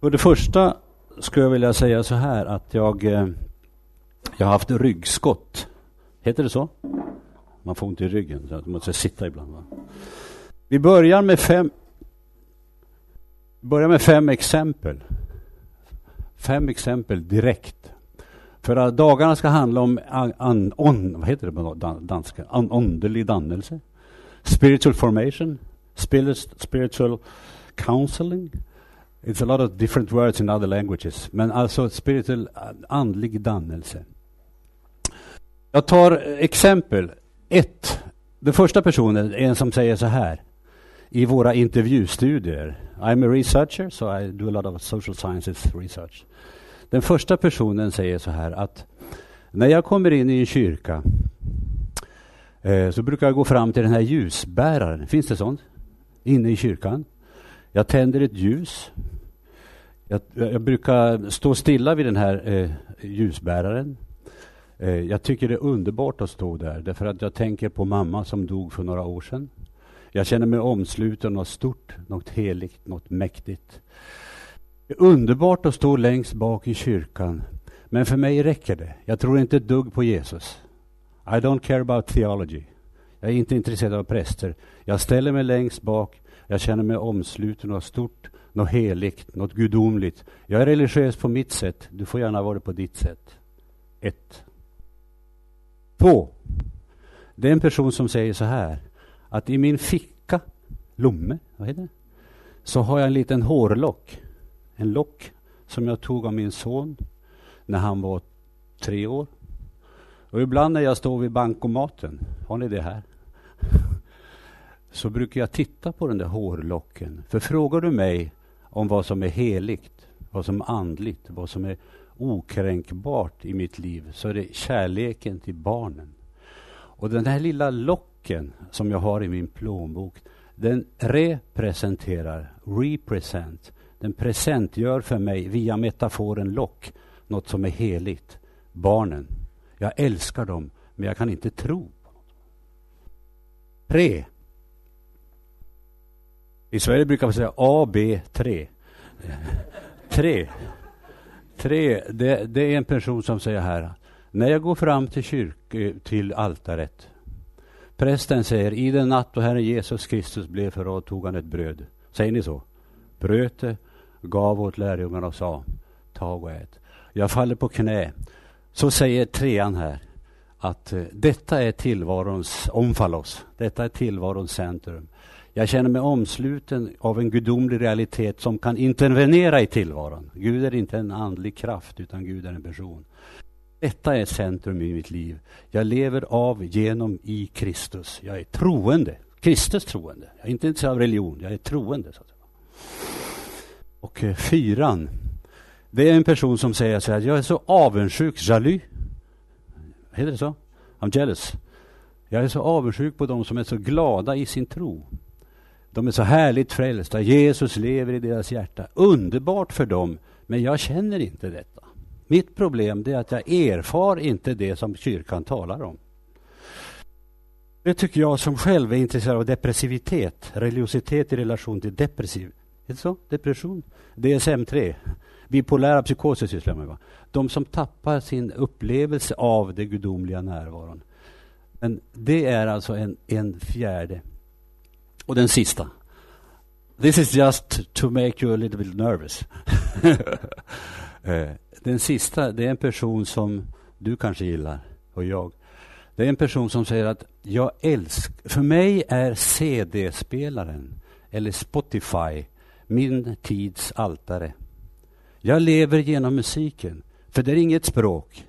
För det första skulle jag vilja säga så här att jag, eh, jag har haft ryggskott. Heter det så? Man får ont i ryggen, så man måste sitta ibland. Va? Vi börjar med fem, börjar med fem exempel. Fem exempel direkt. För att dagarna ska handla om an, an, on, vad heter det på danska? An, underlig dannelse. Spiritual formation. Spiritual counseling. It's a lot of different words in other languages. Men alltså spiritual, andlig dannelse. Jag tar exempel. Ett. Den första personen är en som säger så här. I våra intervjustudier. I'm a researcher, so I do a lot of social sciences research. Den första personen säger så här att när jag kommer in i en kyrka eh, så brukar jag gå fram till den här ljusbäraren. Finns det sånt? Inne i kyrkan. Jag tänder ett ljus. Jag, jag brukar stå stilla vid den här eh, ljusbäraren. Eh, jag tycker det är underbart att stå där därför att jag tänker på mamma som dog för några år sedan. Jag känner mig omsluten av något stort, något heligt, något mäktigt. Det är underbart att stå längst bak i kyrkan. Men för mig räcker det. Jag tror inte ett dugg på Jesus. I don't care about theology. Jag är inte intresserad av präster. Jag ställer mig längst bak. Jag känner mig omsluten av stort, något heligt, något gudomligt. Jag är religiös på mitt sätt. Du får gärna vara det på ditt sätt. Ett. Två. Det är en person som säger så här. Att i min ficka, lomme, vad heter det? Så har jag en liten hårlock en lock som jag tog av min son när han var tre år. Och ibland när jag står vid bankomaten, har ni det här? Så brukar jag titta på den där hårlocken. För frågar du mig om vad som är heligt, vad som är andligt, vad som är okränkbart i mitt liv, så är det kärleken till barnen. Och den här lilla locken som jag har i min plånbok, den representerar, represent, den presentgör för mig via metaforen lock något som är heligt. Barnen. Jag älskar dem, men jag kan inte tro på dem. Tre. I Sverige brukar man säga A, B, 3. Tre. Tre, det, det, är en person som säger här. När jag går fram till, kyrk, eh, till altaret. Prästen säger, i den natt då Herren Jesus Kristus blev förrådd tog han ett bröd. Säger ni så? Bröt det gav åt lärjungarna och sa tag och ät. Jag faller på knä. Så säger trean här att eh, detta är tillvarons omfalos. Detta är tillvarons centrum. Jag känner mig omsluten av en gudomlig realitet som kan intervenera i tillvaron. Gud är inte en andlig kraft utan Gud är en person. Detta är centrum i mitt liv. Jag lever av, genom, i Kristus. Jag är troende. Kristus troende. Jag är inte intresserad av religion, jag är troende. Så att säga. Och eh, fyran, det är en person som säger så här, jag är så avundsjuk, jalu. Heter det så? I'm jealous. Jag är så avundsjuk på de som är så glada i sin tro. De är så härligt frälsta. Jesus lever i deras hjärta. Underbart för dem, men jag känner inte detta. Mitt problem är att jag erfar inte det som kyrkan talar om. Det tycker jag som själv är intresserad av depressivitet, religiositet i relation till depressiv är det så? Depression? DSM-3. Bipolära psykoser sysslar man med. De som tappar sin upplevelse av den gudomliga närvaron. Men det är alltså en, en fjärde. Och den sista. This is just to make you a little bit nervous. Eh, den sista, det är en person som du kanske gillar, och jag. Det är en person som säger att jag älskar... För mig är CD-spelaren, eller Spotify, min tids altare. Jag lever genom musiken, för det är inget språk.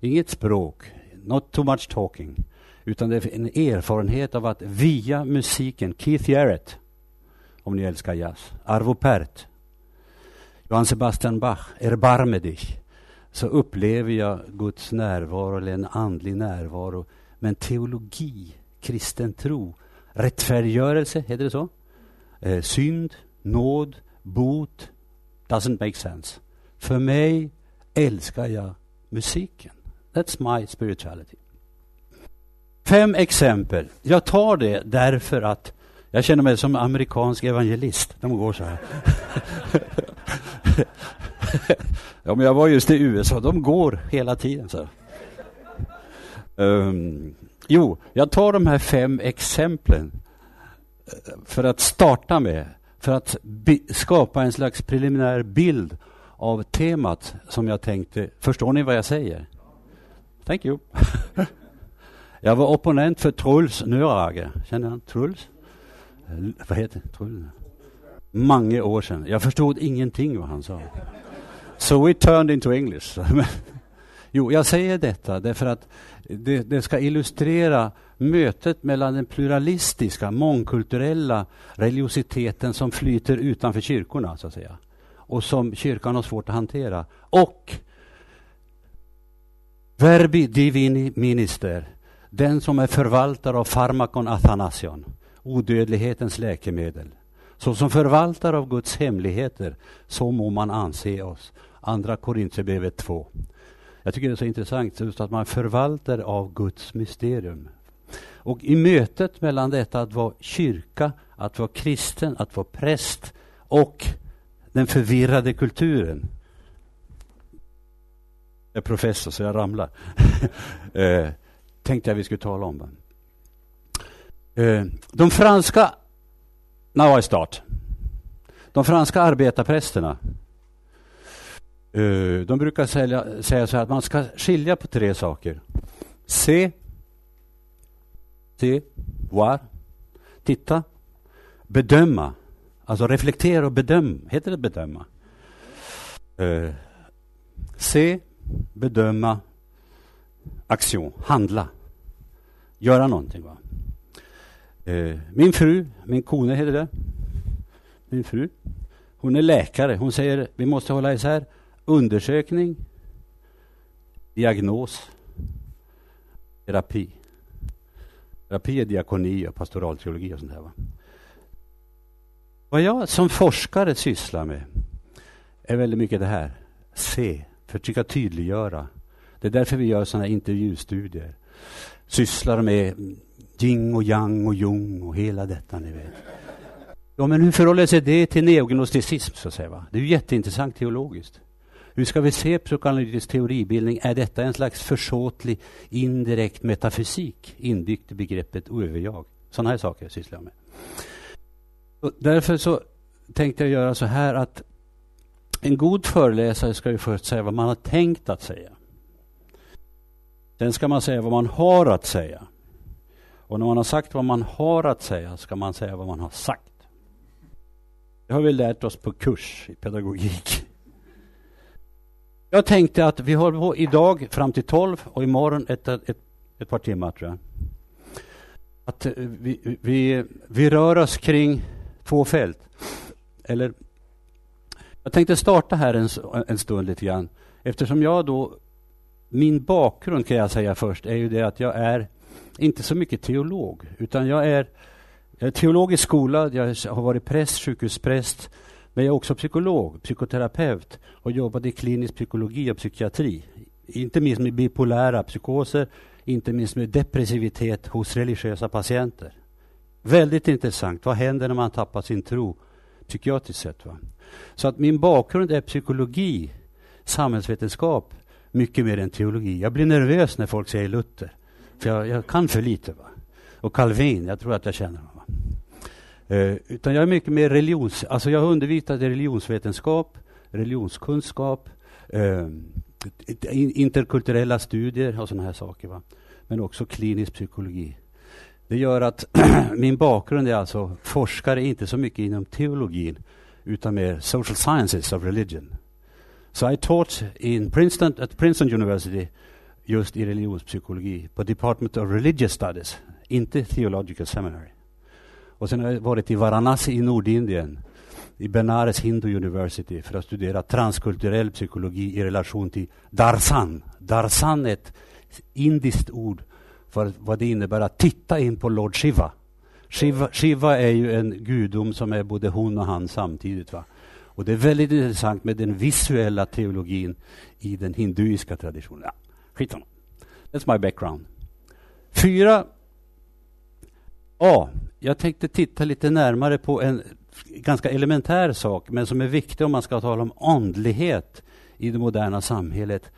Inget språk, not too much talking. Utan det är en erfarenhet av att via musiken, Keith Jarrett, om ni älskar jazz, Arvo Pärt, Johann Sebastian Bach, Erbarme dich, så upplever jag Guds närvaro, eller en andlig närvaro. Men teologi, kristen tro, rättfärdiggörelse, heter det så? Eh, synd, nåd, bot, doesn't make sense. För mig älskar jag musiken. That's my spirituality. Fem exempel. Jag tar det därför att jag känner mig som amerikansk evangelist. De går så här. men jag var just i USA, de går hela tiden. Så. Um, jo, jag tar de här fem exemplen eh, för att starta med, för att skapa en slags preliminär bild av temat som jag tänkte. Förstår ni vad jag säger? Thank you. jag var opponent för Truls Nörage. Känner han Truls? Eh, vad heter Truls? Många år sedan. Jag förstod ingenting vad han sa. So we turned into English. jo, jag säger detta därför att det, det, ska illustrera mötet mellan den pluralistiska, mångkulturella religiositeten som flyter utanför kyrkorna, så att säga och som kyrkan har svårt att hantera. Och Verbi Divini Minister, den som är förvaltare av farmakon Athanasion, odödlighetens läkemedel. Så som förvaltare av Guds hemligheter, så må man anse oss. Andra Korintierbrevet 2. Jag tycker det är så intressant just att man är förvaltare av Guds mysterium. Och i mötet mellan detta att vara kyrka, att vara kristen, att vara präst och den förvirrade kulturen. Jag är professor så jag ramlar. Eh, tänkte jag vi skulle tala om. Eh, de franska, now I start. De franska arbetarprästerna eh, de brukar säga, säga så här att man ska skilja på tre saker. Se, se, voir, titta, bedöma Alltså reflektera och bedöma. Heter det bedöma? Uh, se, bedöma, aktion, handla. Göra någonting. Va? Eh, min fru, min kone heter det. Min fru. Hon är läkare. Hon säger vi måste hålla isär undersökning, diagnos, terapi. Terapi är diakoni och pastoralteologi och sånt här. Va? Vad jag som forskare sysslar med är väldigt mycket det här. Se, försöka tydliggöra. Det är därför vi gör sådana intervjustudier. Sysslar med yin och yang och jung och hela detta ni vet. Ja, men hur förhåller sig det till neognosticism så att säga? Va? Det är ju jätteintressant teologiskt. Hur ska vi se psykoanalytisk teoribildning? Är detta en slags försåtlig indirekt metafysik inbyggt i begreppet överjag? Sådana här saker sysslar jag med. Och därför så tänkte jag göra så här att en god föreläsare ska ju först säga vad man har tänkt att säga. Sen ska man säga vad man har att säga. Och när man har sagt vad man har att säga ska man säga vad man har sagt. Det har vi lärt oss på kurs i pedagogik. Jag tänkte att vi håller på idag fram till 12 och imorgon ett, ett, ett par timmar tror jag. Att eh, vi, vi, vi rör oss kring två fält. Eller, jag tänkte starta här en, en stund lite grann. Eftersom jag då, min bakgrund kan jag säga först, är ju det att jag är inte så mycket teolog, utan jag är, jag är teologisk skolad, jag har varit präst, sjukhuspräst, men jag är också psykolog, psykoterapeut och jobbade i klinisk psykologi och psykiatri. Inte minst med bipolära psykoser, inte minst med depressivitet hos religiösa patienter. Väldigt intressant. Vad händer när man tappar sin tro psykiatriskt sett? Va? Så att min bakgrund är psykologi, samhällsvetenskap, mycket mer än teologi. Jag blir nervös när folk säger Luther, för jag, jag kan för lite. Va? Och Calvin, jag tror att jag känner honom. Eh, utan jag är mycket mer religions... Alltså jag har undervisat i religionsvetenskap, religionskunskap, eh, interkulturella studier och sådana här saker. Va? Men också klinisk psykologi. Det gör att min bakgrund är alltså forskare, inte så mycket inom teologin, utan mer social sciences of religion. Så I taught in Princeton, at Princeton University just i religionspsykologi på Department of Religious Studies, inte Theological Seminary. Och sen har jag varit i Varanasi i Nordindien, i Benares Hindu University för att studera transkulturell psykologi i relation till darsan. Darsan är ett indiskt ord för vad det innebär att titta in på Lord Shiva. Shiva, Shiva är ju en gudom som är både hon och han samtidigt. Va? Och Det är väldigt intressant med den visuella teologin i den hinduiska traditionen. Ja, skitsamma. That's my background. Fyra A. Jag tänkte titta lite närmare på en ganska elementär sak, men som är viktig om man ska tala om andlighet i det moderna samhället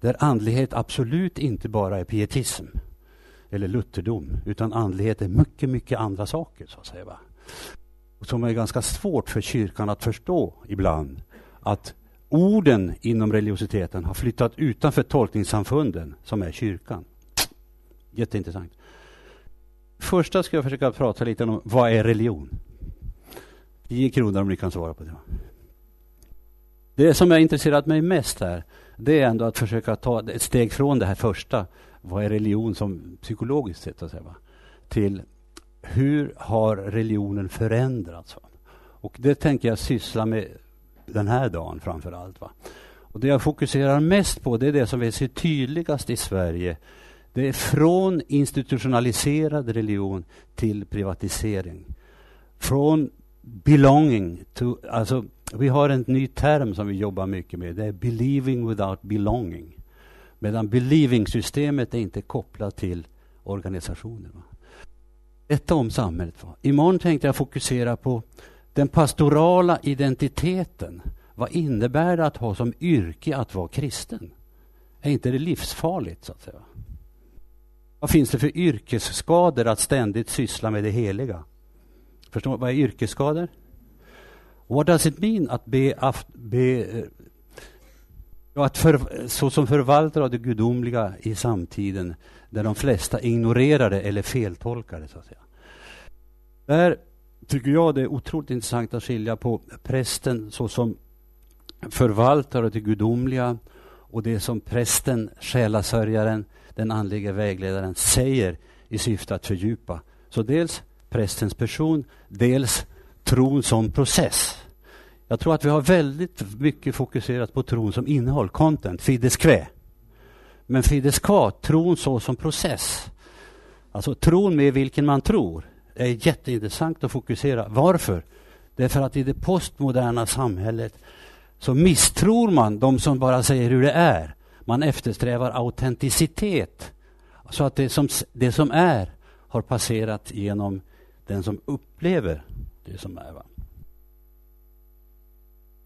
där andlighet absolut inte bara är pietism eller lutherdom, utan andlighet är mycket, mycket andra saker. så att säga. Va? Som är ganska svårt för kyrkan att förstå ibland. Att orden inom religiositeten har flyttat utanför tolkningssamfunden som är kyrkan. Jätteintressant. Första ska jag försöka prata lite om vad är religion? 10 kronor om ni kan svara på det. Det som har intresserat mig mest här, det är ändå att försöka ta ett steg från det här första. Vad är religion som psykologiskt sett? Att säga, va? Till hur har religionen förändrats? Va? Och det tänker jag syssla med den här dagen framför allt. Va? Och det jag fokuserar mest på det är det som vi ser tydligast i Sverige. Det är från institutionaliserad religion till privatisering. Från belonging to, alltså vi har en ny term som vi jobbar mycket med. Det är believing without belonging. Medan believing-systemet är inte kopplat till organisationer. Va? Detta om samhället. Va? Imorgon tänkte jag fokusera på den pastorala identiteten. Vad innebär det att ha som yrke att vara kristen? Är inte det livsfarligt? så att säga? Vad finns det för yrkesskador att ständigt syssla med det heliga? Förstår Vad är yrkesskador? What does it mean att be, be eh, att för, såsom förvaltare av det gudomliga i samtiden där de flesta ignorerade eller feltolkade. det. Så att säga. Där tycker jag det är otroligt intressant att skilja på prästen såsom förvaltare av det gudomliga och det som prästen, själasörjaren, den andliga vägledaren säger i syfte att fördjupa. Så dels prästens person, dels tron som process. Jag tror att vi har väldigt mycket fokuserat på tron som innehåll, content, fides quae. Men fides kvar, tron så som process. Alltså tron med vilken man tror är jätteintressant att fokusera. Varför? Därför att i det postmoderna samhället så misstror man de som bara säger hur det är. Man eftersträvar autenticitet. Så att det som, det som är har passerat genom den som upplever det som är. Va?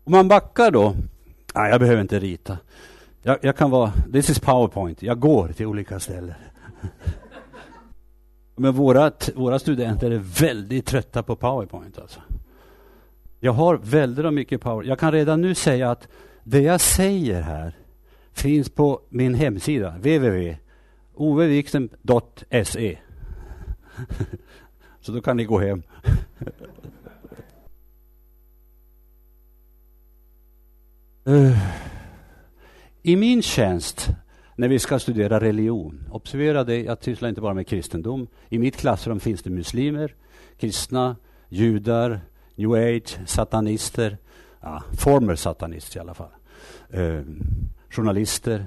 Om man backar då. Nej, jag behöver inte rita. Jag, jag, kan vara, this is powerpoint. Jag går till olika ställen. Men våra, våra studenter är väldigt trötta på powerpoint. Alltså. Jag har väldigt mycket power. Jag kan redan nu säga att det jag säger här finns på min hemsida www.oveviksten.se Så då kan ni gå hem. Eh. I min tjänst när vi ska studera religion, observera det, jag sysslar inte bara med kristendom. I mitt klassrum finns det muslimer, kristna, judar, new age, satanister, ja, former satanister i alla fall, eh, journalister.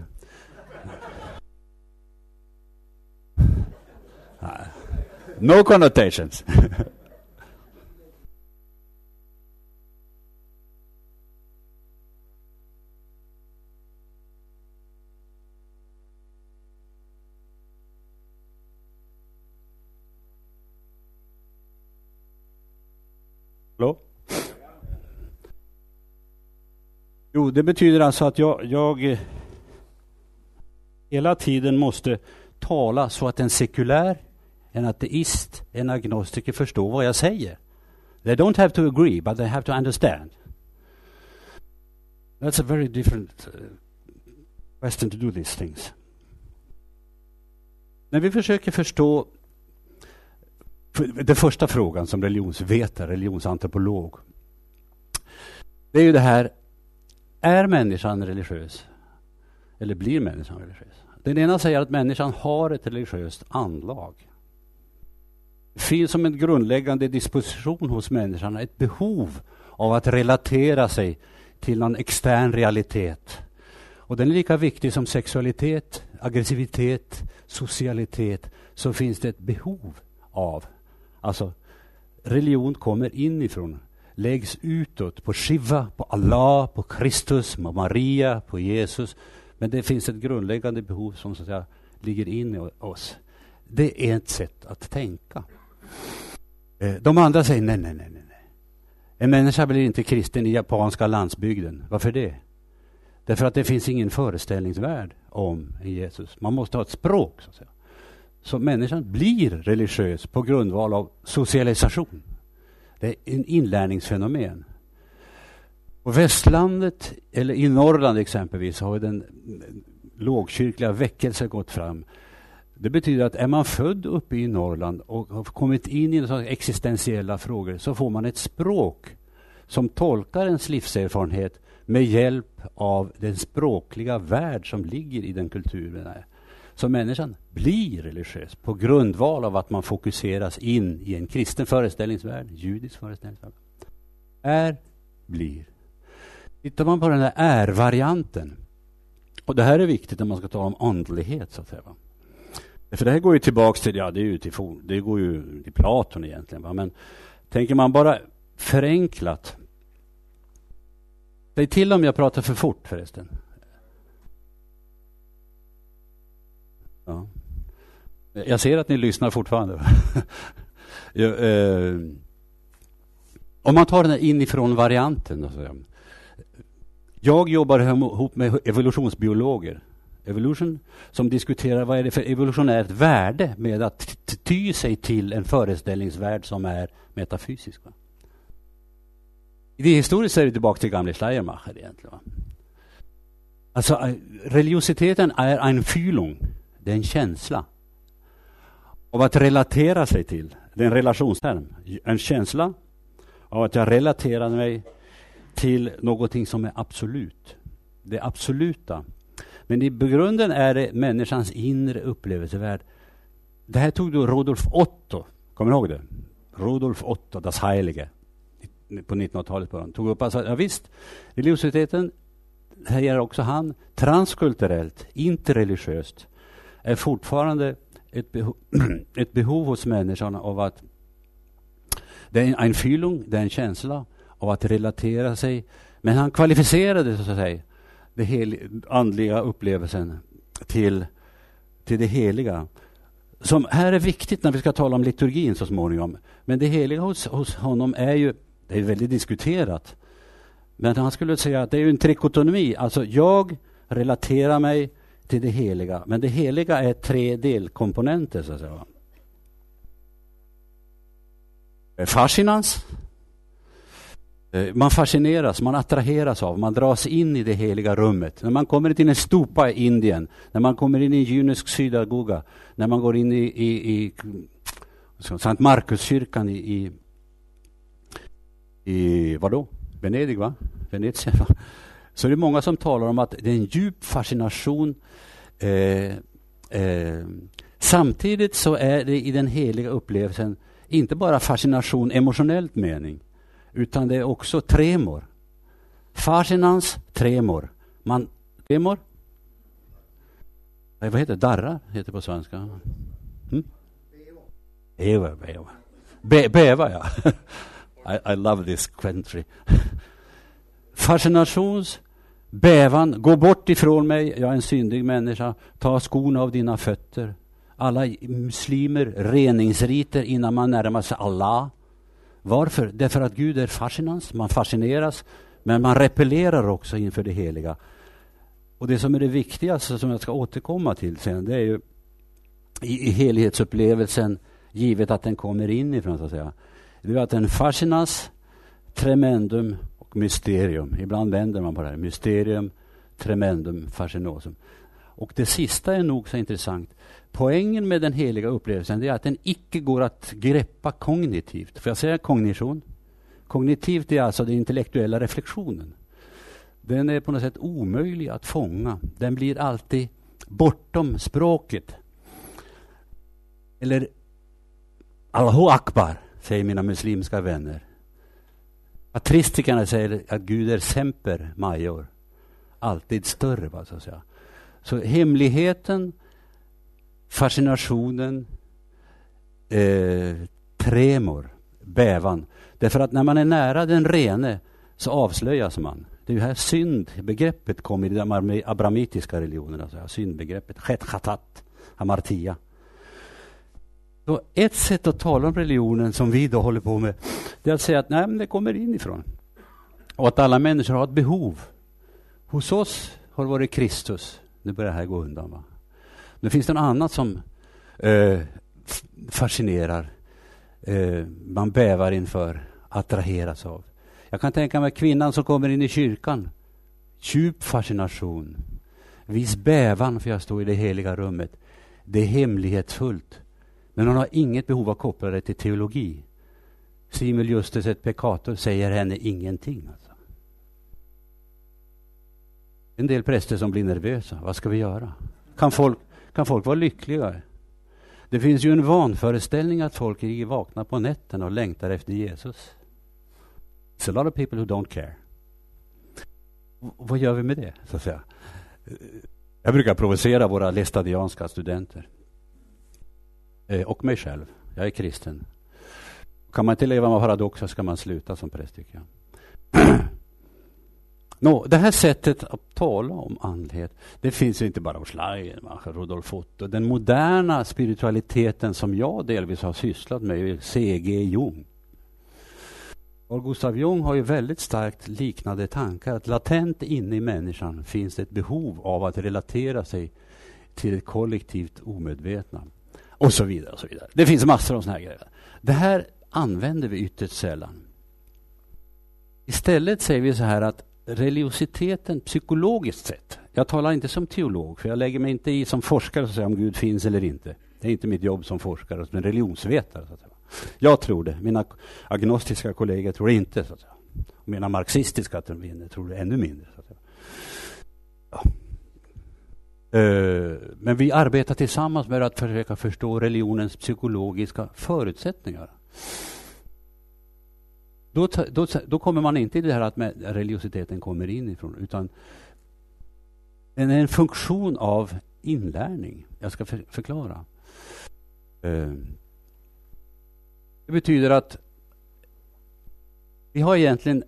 No connotations. Jo, det betyder alltså att jag, jag eh, hela tiden måste tala så att en sekulär, en ateist, en agnostiker förstår vad jag säger. They don't have to agree, but they have to understand. That's a very different eh, question to do these things. När vi försöker förstå den första frågan som religionsvetare, religionsantropolog. Det är ju det här, är människan religiös? Eller blir människan religiös? Den ena säger att människan har ett religiöst anlag. Det finns som en grundläggande disposition hos människan ett behov av att relatera sig till någon extern realitet. Och den är lika viktig som sexualitet, aggressivitet, socialitet. Så finns det ett behov av Alltså, religion kommer inifrån, läggs utåt på Shiva, på Allah, på Kristus, på Maria, på Jesus. Men det finns ett grundläggande behov som så att säga, ligger in i oss. Det är ett sätt att tänka. Eh, de andra säger nej, nej, nej. nej. En människa blir inte kristen i japanska landsbygden. Varför det? Därför att det finns ingen föreställningsvärld om Jesus. Man måste ha ett språk. Så, att säga. så människan blir religiös på grundval av socialisation. Det är en inlärningsfenomen. På västlandet, eller i Norrland exempelvis, har den lågkyrkliga väckelsen gått fram. Det betyder att är man född uppe i Norrland och har kommit in i existentiella frågor så får man ett språk som tolkar ens livserfarenhet med hjälp av den språkliga värld som ligger i den kulturen. Är. Så människan blir religiös på grundval av att man fokuseras in i en kristen föreställningsvärld, judisk föreställningsvärld. Är, blir. Tittar man på den här är-varianten, och det här är viktigt när man ska tala om andlighet, så att säga. För det här går ju tillbaks till, ja det, är ju till, det går ju till Platon egentligen. Va? Men tänker man bara förenklat. Säg till om jag pratar för fort förresten. Ja. Jag ser att ni lyssnar fortfarande. ja, eh, om man tar den här inifrån-varianten. Jag jobbar ihop med evolutionsbiologer Evolution, som diskuterar vad är det för evolutionärt värde med att ty sig till en föreställningsvärld som är metafysisk. Va? Idéhistoriskt är det tillbaka till gamle Schleiermacher egentligen. Va? Alltså, eh, religiositeten är en fylung, det är en känsla av att relatera sig till. Det är en relationsterm. En känsla av att jag relaterar mig till någonting som är absolut. Det absoluta men i grunden är det människans inre upplevelsevärld. Det här tog då Rudolf Otto, kommer du ihåg det? Rudolf Otto, Das Heilige, på 1900-talet början. Tog upp alltså, ja visst, religiositeten, här gäller också han, transkulturellt, interreligiöst, är fortfarande ett behov, ett behov hos människan av att det är en feeling, det är en känsla av att relatera sig. Men han kvalificerade så att säga den hel, andliga upplevelsen till, till det heliga. Som här är viktigt när vi ska tala om liturgin så småningom. Men det heliga hos, hos honom är ju, det är väldigt diskuterat. Men han skulle säga att det är en trikotomi. Alltså jag relaterar mig till det heliga. Men det heliga är tre delkomponenter så att säga. Eh, fascinans, eh, man fascineras, man attraheras av, man dras in i det heliga rummet. När man kommer till en stupa i Indien, när man kommer in i en judisk synagoga, när man går in i, i, i Sankt Markuskyrkan i, i, i vadå? Venedig, va? Venezia, va? Så det är många som talar om att det är en djup fascination. Eh, eh, samtidigt så är det i den heliga upplevelsen inte bara fascination emotionellt mening, utan det är också tremor. Fascinans tremor. Man, tremor? Vad heter det? Darra, heter det på svenska. Mm? Beva. Bäva, Be, beva ja. I, I love this country. Fascinations, bävan, gå bort ifrån mig, jag är en syndig människa, ta skorna av dina fötter. Alla muslimer, reningsriter innan man närmar sig Allah. Varför? Därför att Gud är fascinans, man fascineras, men man repellerar också inför det heliga. Och det som är det viktigaste, som jag ska återkomma till sen, det är ju i, i helhetsupplevelsen, givet att den kommer inifrån, så att säga. Det är att den fascinas, tremendum och mysterium. Ibland vänder man på det här. Mysterium, tremendum, fascinosum. Och det sista är nog så intressant. Poängen med den heliga upplevelsen är att den icke går att greppa kognitivt. Får jag säga kognition? Kognitivt är alltså den intellektuella reflektionen. Den är på något sätt omöjlig att fånga. Den blir alltid bortom språket. Eller Allahu Akbar, säger mina muslimska vänner. Patristikerna säger att Gud är semper major. Alltid större, va, så att säga. Så hemligheten fascinationen, eh, tremor, bävan. Därför att när man är nära den rene så avslöjas man. Det är ju här syndbegreppet kommer i de abramitiska religionerna. Så syndbegreppet, chet chatat, amartia. Så ett sätt att tala om religionen som vi då håller på med, det är att säga att nej, men det kommer inifrån. Och att alla människor har ett behov Hos oss har det varit Kristus. Nu börjar det här gå undan. Va? Nu finns det något annat som eh, fascinerar. Eh, man bävar inför, attraheras av. Jag kan tänka mig kvinnan som kommer in i kyrkan. Djup fascination. Viss bävan för jag står i det heliga rummet. Det är hemlighetsfullt. Men hon har inget behov av att koppla det till teologi. Simul Justus et peccator säger henne ingenting. Alltså. En del präster som blir nervösa. Vad ska vi göra? Kan folk, kan folk vara lyckliga? Det finns ju en vanföreställning att folk ligger vakna på nätterna och längtar efter Jesus. It's a lot of people who don't care. vad gör vi med det? Så att säga? Jag brukar provocera våra lestadianska studenter. Eh, och mig själv. Jag är kristen. Kan man inte leva med paradoxer ska man sluta som präst, tycker jag. No, det här sättet att tala om andlighet, det finns inte bara hos Schleiermacher, Rudolf Otto. Den moderna spiritualiteten som jag delvis har sysslat med är C.G. Jung. Carl Gustav Jung har ju väldigt starkt liknande tankar. Att latent inne i människan finns det ett behov av att relatera sig till ett kollektivt omedvetna. Och så vidare. och så vidare. Det finns massor av såna här grejer. Det här använder vi ytterst sällan. Istället säger vi så här att religiositeten psykologiskt sett, jag talar inte som teolog, för jag lägger mig inte i som forskare och säger om Gud finns eller inte. Det är inte mitt jobb som forskare och som religionsvetare. Så att säga. Jag tror det. Mina agnostiska kollegor tror det inte. Så att säga. Och mina marxistiska tror det ännu mindre. Så att säga. Ja. Eh, men vi arbetar tillsammans med att försöka förstå religionens psykologiska förutsättningar. Då, då, då kommer man inte i det här att religiositeten kommer inifrån, utan den är en funktion av inlärning. Jag ska för, förklara. Eh, det betyder att vi har egentligen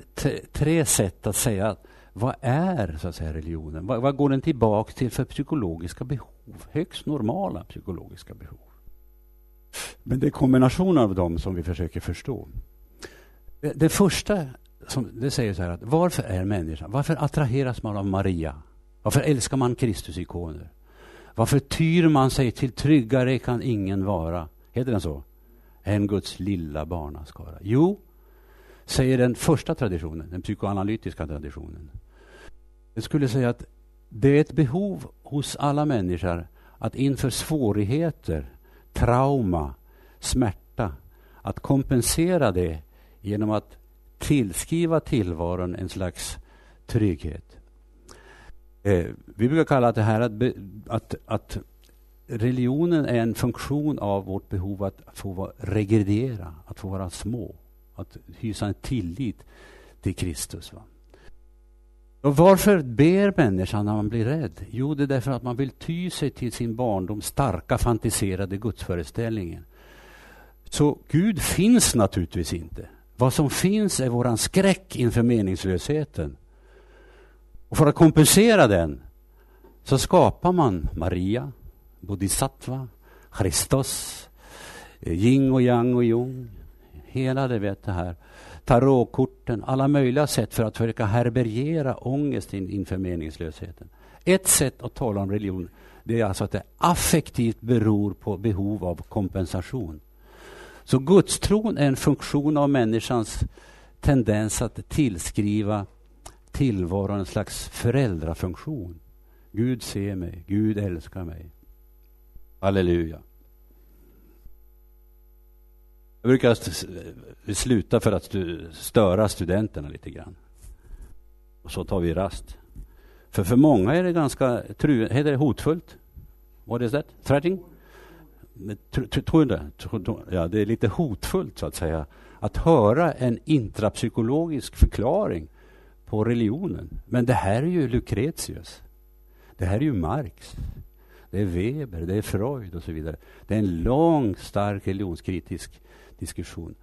tre sätt att säga vad är så att säga, religionen? Vad, vad går den tillbaka till för psykologiska behov? Högst normala psykologiska behov. Men det är kombinationen av dem som vi försöker förstå. Det, det första som det säger så här att varför är människan, varför attraheras man av Maria? Varför älskar man Kristusikoner? Varför tyr man sig till tryggare kan ingen vara? Heter den så? än Guds lilla barnaskara? Jo, säger den första traditionen, den psykoanalytiska traditionen. Jag skulle säga att det är ett behov hos alla människor att inför svårigheter, trauma, smärta, att kompensera det genom att tillskriva tillvaron en slags trygghet. Eh, vi brukar kalla det här att, att, att religionen är en funktion av vårt behov att få regrediera, att få vara små, att hysa en tillit till Kristus. Va? Och varför ber människan när man blir rädd? Jo, det är därför att man vill ty sig till sin barndoms starka fantiserade gudsföreställningen. Så Gud finns naturligtvis inte. Vad som finns är våran skräck inför meningslösheten. Och för att kompensera den så skapar man Maria, bodhisattva, Kristus, eh, yin och yang och jung. Hela det, vet det här. Tarotkorten, alla möjliga sätt för att försöka härbärgera ångesten inför meningslösheten. Ett sätt att tala om religion det är alltså att det affektivt beror på behov av kompensation. Så gudstron är en funktion av människans tendens att tillskriva tillvaron en slags föräldrafunktion. Gud ser mig, Gud älskar mig. Halleluja. Jag brukar sluta för att störa studenterna lite grann. Och så tar vi rast. För för många är det ganska tru, heter det hotfullt. What is that? Threatening? Tror Ja, det är lite hotfullt så att säga. Att höra en intrapsykologisk förklaring på religionen. Men det här är ju Lucretius. Det här är ju Marx det är Weber, det är Freud och så vidare. Det är en lång, stark religionskritisk diskussion.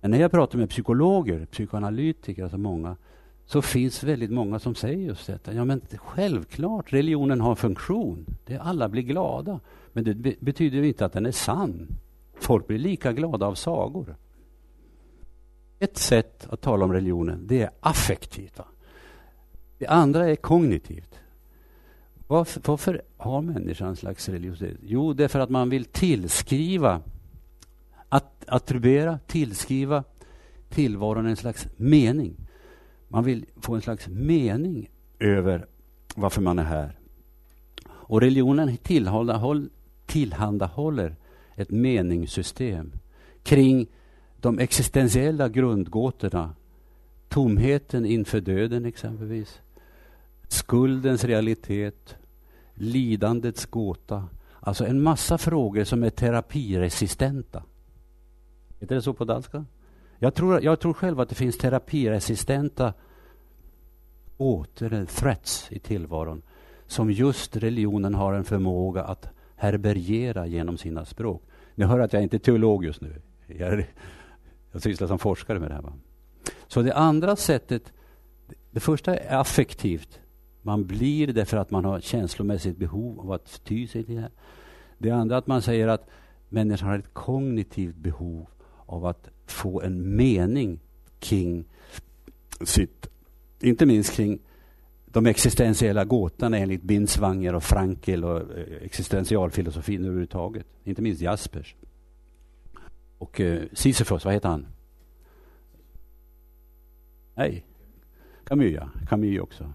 Men när jag pratar med psykologer, psykoanalytiker, alltså många, så finns väldigt många som säger just detta. Ja, men självklart, religionen har en funktion. Det alla blir glada. Men det betyder inte att den är sann. Folk blir lika glada av sagor. Ett sätt att tala om religionen, det är affektivt. Va? Det andra är kognitivt. Varför, varför har människan en slags religiositet? Jo, det är för att man vill tillskriva, att, attribuera, tillskriva tillvaron en slags mening. Man vill få en slags mening över varför man är här. Och religionen tillhandahåll, tillhandahåller ett meningssystem kring de existentiella grundgåtorna. Tomheten inför döden exempelvis. Skuldens realitet. Lidandets gåta. Alltså en massa frågor som är terapiresistenta. Heter det så på danska? Jag tror, jag tror själv att det finns terapiresistenta åter, threats i tillvaron som just religionen har en förmåga att herbergera genom sina språk. Ni hör att jag inte är teolog just nu. Jag, är, jag sysslar som forskare med det här. Va? Så det andra sättet, det första är affektivt. Man blir det för att man har känslomässigt behov av att ty sig till det här. Det andra är att man säger att människan har ett kognitivt behov av att få en mening kring sitt, inte minst kring de existentiella gåtorna enligt Binswanger och Frankel och eh, existentialfilosofin överhuvudtaget. Inte minst Jaspers. Och eh, Sisyfos, vad heter han? Nej, Camus, ja. Camus också.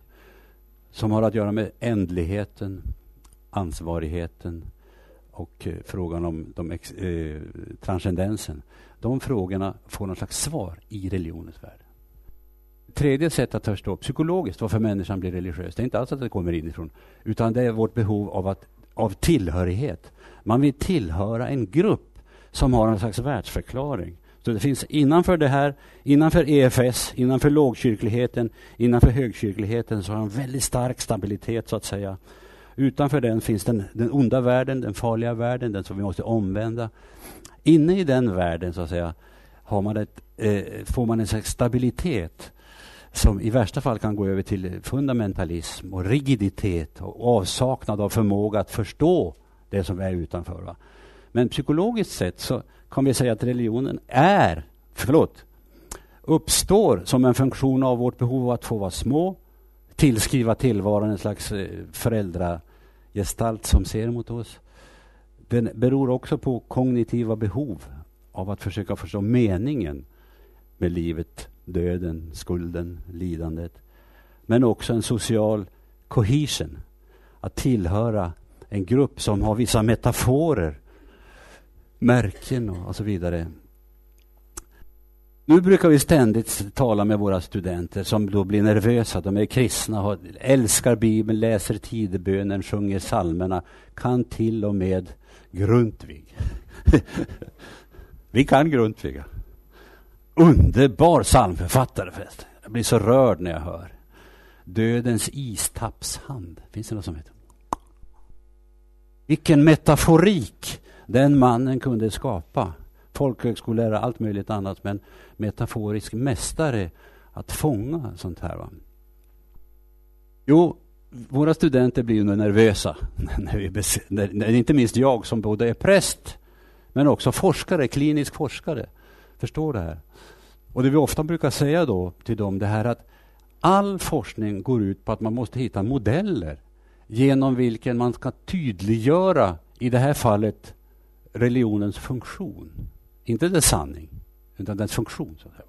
Som har att göra med ändligheten, ansvarigheten och eh, frågan om de eh, transcendensen. De frågorna får någon slags svar i religionens värld. Tredje sätt att förstå psykologiskt varför människan blir religiös, det är inte alls att det kommer inifrån, utan det är vårt behov av, att, av tillhörighet. Man vill tillhöra en grupp som har en slags världsförklaring. Så det finns innanför det här, innanför EFS, innanför lågkyrkligheten, innanför högkyrkligheten så har en väldigt stark stabilitet så att säga. Utanför den finns den, den onda världen, den farliga världen, den som vi måste omvända. Inne i den världen så att säga har man ett, eh, får man en slags stabilitet som i värsta fall kan gå över till fundamentalism och rigiditet och avsaknad av förmåga att förstå det som är utanför. Va? Men psykologiskt sett så kan vi säga att religionen är, förlåt, uppstår som en funktion av vårt behov av att få vara små, tillskriva tillvaron en slags eh, föräldra gestalt som ser mot oss. Den beror också på kognitiva behov av att försöka förstå meningen med livet, döden, skulden, lidandet. Men också en social cohesion. Att tillhöra en grupp som har vissa metaforer, märken och så vidare. Nu brukar vi ständigt tala med våra studenter som då blir nervösa. De är kristna, älskar Bibeln, läser tidebönen, sjunger psalmerna, kan till och med Grundtvig. vi kan Grundtvig. Underbar psalmförfattare förresten. Jag blir så rörd när jag hör. Dödens istappshand. Finns det något som heter? Vilken metaforik den mannen kunde skapa. Folkhögskollärare, allt möjligt annat, men metaforisk mästare att fånga sånt här. Va? Jo, våra studenter blir ju nervösa. När vi när, inte minst jag som både är präst men också forskare, klinisk forskare, förstår det här. Och det vi ofta brukar säga då till dem det här att all forskning går ut på att man måste hitta modeller genom vilken man ska tydliggöra, i det här fallet, religionens funktion. Inte dess sanning, utan dess funktion. Så att säga.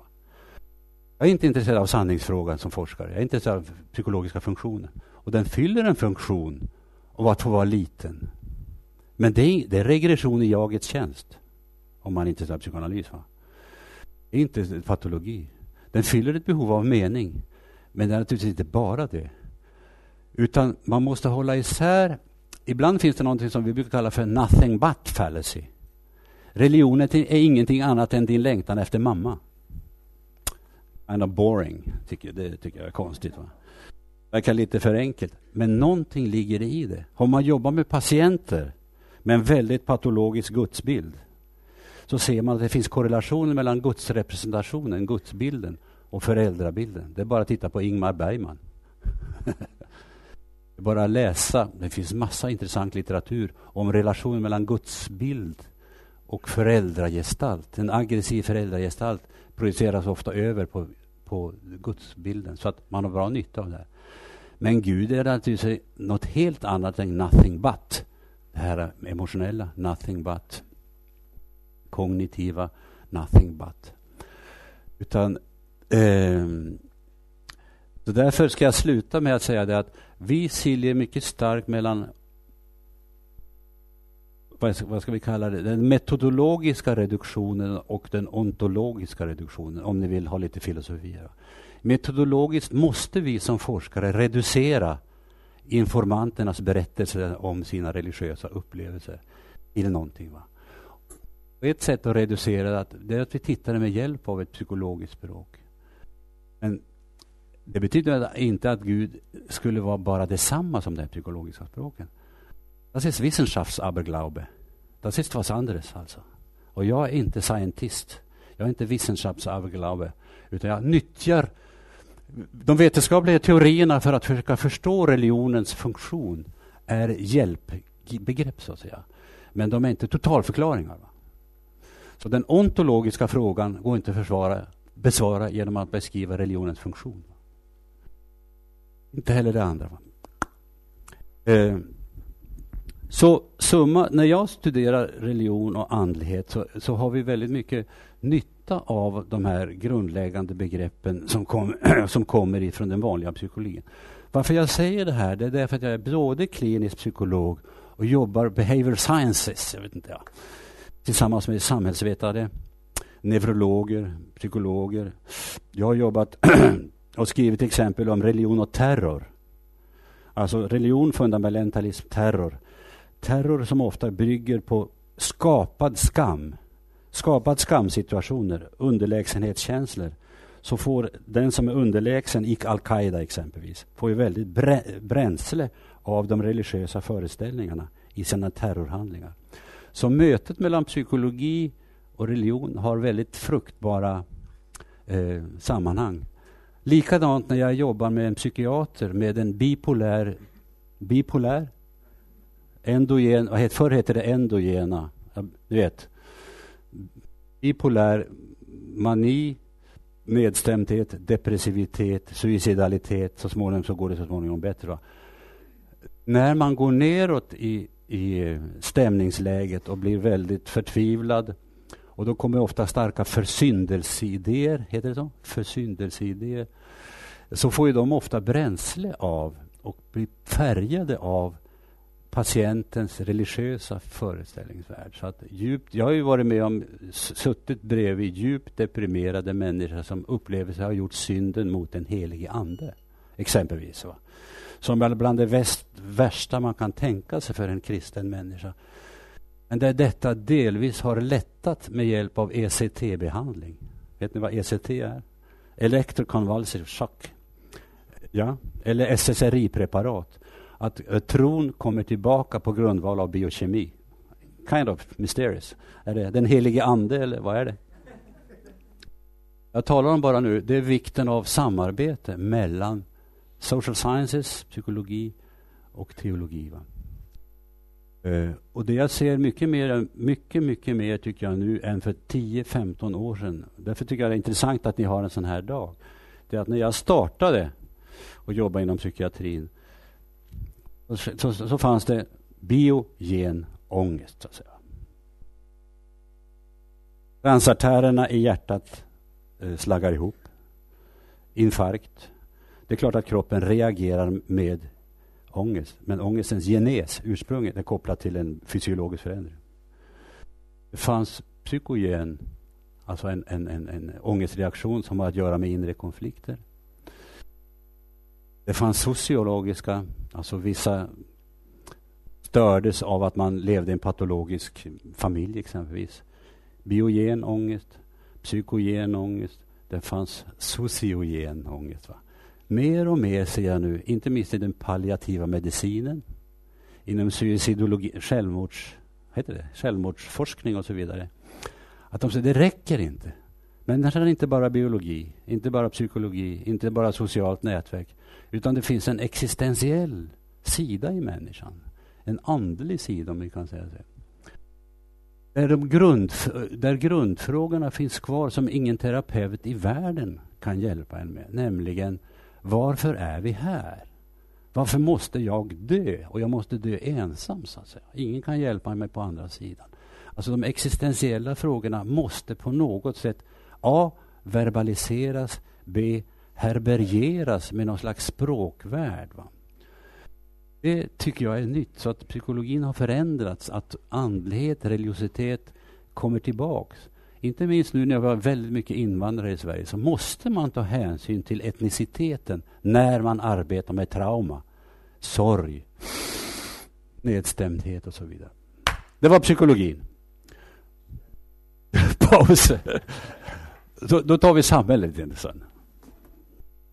Jag är inte intresserad av sanningsfrågan som forskare. Jag är intresserad av psykologiska funktioner. Och den fyller en funktion av att få vara liten. Men det är, det är regression i jagets tjänst. Om man är intresserad av psykoanalys. Va? Det är inte patologi. Den fyller ett behov av mening. Men det är naturligtvis inte bara det. Utan man måste hålla isär. Ibland finns det något som vi brukar kalla för nothing but fallacy. Religionen är ingenting annat än din längtan efter mamma. Kind of boring, tycker, det tycker jag är konstigt. Va? verkar lite för enkelt. Men någonting ligger i det. Har man jobbat med patienter med en väldigt patologisk gudsbild så ser man att det finns korrelationer mellan gudsrepresentationen, gudsbilden och föräldrabilden. Det är bara att titta på Ingmar Bergman. det är bara att läsa. Det finns massa intressant litteratur om relationen mellan gudsbild och föräldragestalt. En aggressiv föräldragestalt projiceras ofta över på, på gudsbilden så att man har bra nytta av det. Men Gud är naturligtvis något helt annat än nothing but. Det här emotionella, nothing but. Kognitiva, nothing but. Utan eh, så därför ska jag sluta med att säga det att vi skiljer mycket starkt mellan vad ska vi kalla det, den metodologiska reduktionen och den ontologiska reduktionen, om ni vill ha lite filosofi. Metodologiskt måste vi som forskare reducera informanternas berättelser om sina religiösa upplevelser till någonting. Va? Ett sätt att reducera det är att vi tittar med hjälp av ett psykologiskt språk. Men det betyder inte att Gud skulle vara bara detsamma som det psykologiska språket. Das ist Wissenschaftsaberglaube. Das ist was anderes alltså. Och jag är inte scientist. Jag är inte Wissenschaftsaberglaube. Utan jag nyttjar de vetenskapliga teorierna för att försöka förstå religionens funktion är hjälpbegrepp så att säga. Men de är inte totalförklaringar. Va? Så den ontologiska frågan går inte att försvara, besvara genom att beskriva religionens funktion. Inte heller det andra. Eh, så summa, när jag studerar religion och andlighet så, så har vi väldigt mycket nytta av de här grundläggande begreppen som, kom, som kommer ifrån den vanliga psykologin. Varför jag säger det här det är därför att jag är både klinisk psykolog och jobbar behavior sciences jag vet inte, ja, tillsammans med samhällsvetare, neurologer, psykologer. Jag har jobbat och skrivit exempel om religion och terror. Alltså religion, fundamentalism, terror. Terror som ofta bygger på skapad skam. Skapad skamsituationer, underlägsenhetskänslor. Så får den som är underlägsen i Al-Qaida exempelvis, får ju väldigt brä bränsle av de religiösa föreställningarna i sina terrorhandlingar. Så mötet mellan psykologi och religion har väldigt fruktbara eh, sammanhang. Likadant när jag jobbar med en psykiater med en bipolär, bipolär endogen, vad heter, förr hette det endogena, du vet, bipolär mani, nedstämdhet, depressivitet, suicidalitet. Så småningom så går det så småningom bättre. Va? När man går neråt i, i stämningsläget och blir väldigt förtvivlad och då kommer ofta starka försyndelseidéer, heter det så? Försyndelseidéer. Så får ju de ofta bränsle av och blir färgade av patientens religiösa föreställningsvärld. Så att djupt, jag har ju varit med om, suttit bredvid djupt deprimerade människor som upplever sig ha gjort synden mot en helig ande. Exempelvis. Va? Som är bland det väst, värsta man kan tänka sig för en kristen människa. Men där detta delvis har lättat med hjälp av ECT-behandling. Vet ni vad ECT är? Electroconvulsive shock. Ja, eller SSRI-preparat att eh, tron kommer tillbaka på grundval av biokemi. Kind of mysterious. Är det den helige ande eller vad är det? Jag talar om bara nu, det är vikten av samarbete mellan social sciences, psykologi och teologi. Va? Eh, och det jag ser mycket mer, mycket, mycket mer tycker jag nu än för 10-15 år sedan. Därför tycker jag det är intressant att ni har en sån här dag. Det är att när jag startade och jobbade inom psykiatrin så, så, så fanns det biogen ångest. Så att säga. Transartärerna i hjärtat eh, slaggar ihop. Infarkt. Det är klart att kroppen reagerar med ångest. Men ångestens genes, ursprunget, är kopplat till en fysiologisk förändring. Det fanns psykogen, alltså en, en, en, en ångestreaktion som har att göra med inre konflikter. Det fanns sociologiska, alltså vissa stördes av att man levde i en patologisk familj exempelvis. Biogen ångest, psykogen ångest. Det fanns sociogen ångest. Va? Mer och mer ser jag nu, inte minst i den palliativa medicinen, inom suicidologi, självmords, heter det? självmordsforskning och så vidare, att de säger det räcker inte. Människan är inte bara biologi, inte bara psykologi, inte bara socialt nätverk. Utan det finns en existentiell sida i människan. En andlig sida om vi kan säga så. Där, de grund, där grundfrågorna finns kvar som ingen terapeut i världen kan hjälpa en med. Nämligen, varför är vi här? Varför måste jag dö? Och jag måste dö ensam, så att säga. Ingen kan hjälpa mig på andra sidan. Alltså de existentiella frågorna måste på något sätt A. Verbaliseras. B. Herbergeras med någon slags språkvärld. Va? Det tycker jag är nytt. Så att psykologin har förändrats. Att andlighet, religiositet kommer tillbaks. Inte minst nu när vi har väldigt mycket invandrare i Sverige så måste man ta hänsyn till etniciteten när man arbetar med trauma, sorg, nedstämdhet och så vidare. Det var psykologin. Paus. Då, då tar vi samhället sen.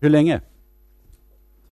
Hur länge?